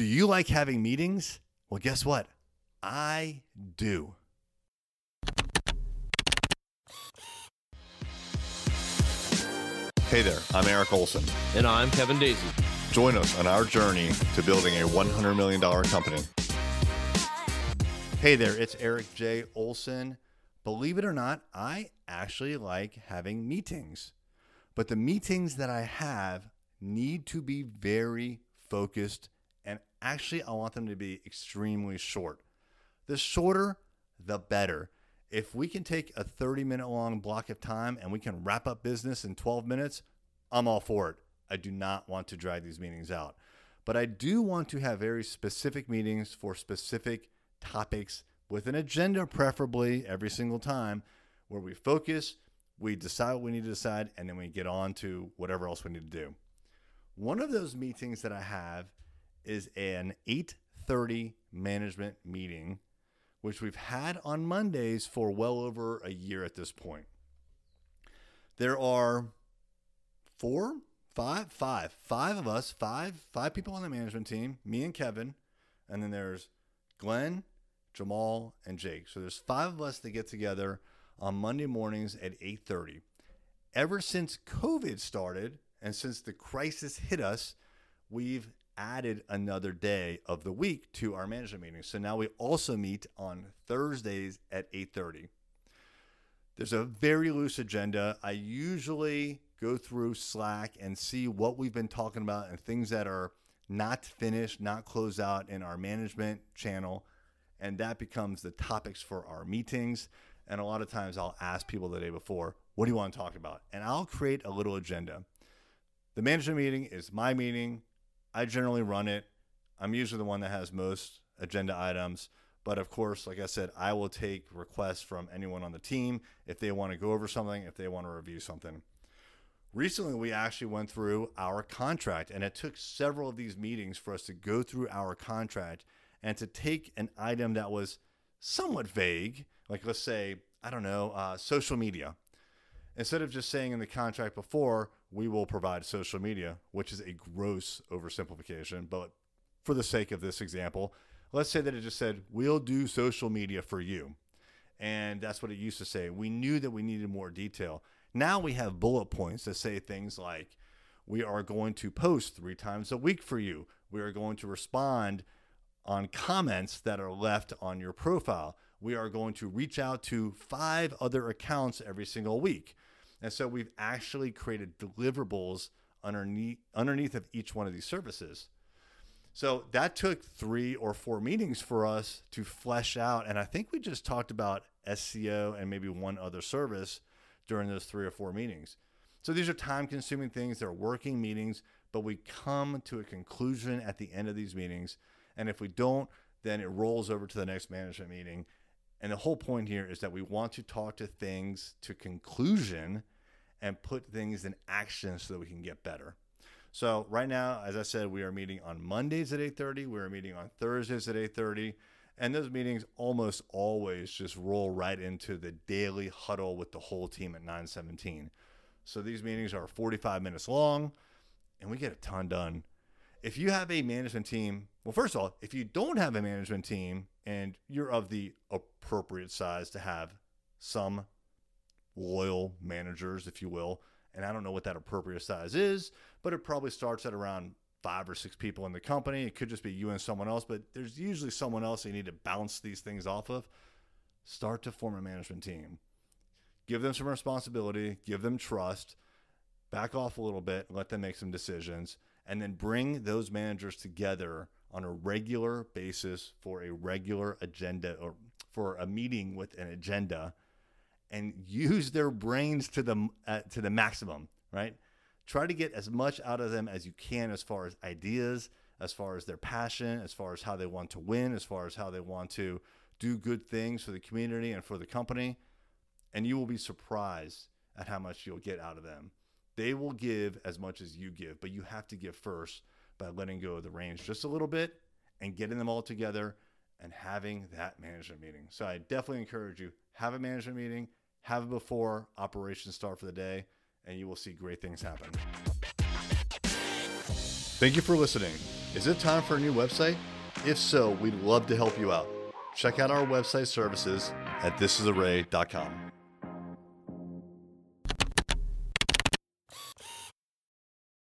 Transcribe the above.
Do you like having meetings? Well, guess what? I do. Hey there, I'm Eric Olson. And I'm Kevin Daisy. Join us on our journey to building a $100 million company. Hey there, it's Eric J. Olson. Believe it or not, I actually like having meetings. But the meetings that I have need to be very focused and actually I want them to be extremely short. The shorter, the better if we can take a 30 minute long block of time and we can wrap up business in 12 minutes, I'm all for it. I do not want to drag these meetings out. But I do want to have very specific meetings for specific topics with an agenda, preferably every single time, where we focus, we decide what we need to decide, and then we get on to whatever else we need to do. One of those meetings that I have is an 8:30 management meeting which we've had on Mondays for well over a year at this point. There are four, five, five, five of us, five, five people on the management team, me and Kevin, and then there's Glenn, Jamal, and Jake. So there's five of us that get together on Monday mornings at 8:30. Ever since COVID started and since the crisis hit us, we've added another day of the week to our management meeting. So now we also meet on Thursdays at 8:30. There's a very loose agenda. I usually go through Slack and see what we've been talking about and things that are not finished, not closed out in our management channel, and that becomes the topics for our meetings. And a lot of times I'll ask people the day before, what do you want to talk about? And I'll create a little agenda. The management meeting is my meeting. I generally run it. I'm usually the one that has most agenda items. But of course, like I said, I will take requests from anyone on the team if they want to go over something, if they want to review something. Recently, we actually went through our contract, and it took several of these meetings for us to go through our contract and to take an item that was somewhat vague, like let's say, I don't know, uh, social media. Instead of just saying in the contract before, we will provide social media, which is a gross oversimplification. But for the sake of this example, let's say that it just said, we'll do social media for you. And that's what it used to say. We knew that we needed more detail. Now we have bullet points that say things like, we are going to post three times a week for you. We are going to respond on comments that are left on your profile. We are going to reach out to five other accounts every single week. And so we've actually created deliverables underneath underneath of each one of these services. So that took three or four meetings for us to flesh out. And I think we just talked about SEO and maybe one other service during those three or four meetings. So these are time consuming things, they're working meetings, but we come to a conclusion at the end of these meetings. And if we don't, then it rolls over to the next management meeting. And the whole point here is that we want to talk to things to conclusion and put things in action so that we can get better. So right now, as I said, we are meeting on Mondays at 8:30. We are meeting on Thursdays at 8:30. And those meetings almost always just roll right into the daily huddle with the whole team at 917. So these meetings are 45 minutes long and we get a ton done. If you have a management team, well, first of all, if you don't have a management team and you're of the appropriate size to have some loyal managers, if you will. And I don't know what that appropriate size is, but it probably starts at around five or six people in the company. It could just be you and someone else, but there's usually someone else you need to bounce these things off of. Start to form a management team. Give them some responsibility, give them trust, back off a little bit, let them make some decisions, and then bring those managers together on a regular basis for a regular agenda or for a meeting with an agenda and use their brains to the uh, to the maximum, right? Try to get as much out of them as you can as far as ideas, as far as their passion, as far as how they want to win, as far as how they want to do good things for the community and for the company, and you will be surprised at how much you'll get out of them. They will give as much as you give, but you have to give first by letting go of the reins just a little bit and getting them all together and having that management meeting. So I definitely encourage you have a management meeting, have it before operations start for the day, and you will see great things happen. Thank you for listening. Is it time for a new website? If so, we'd love to help you out. Check out our website services at thisisarray.com.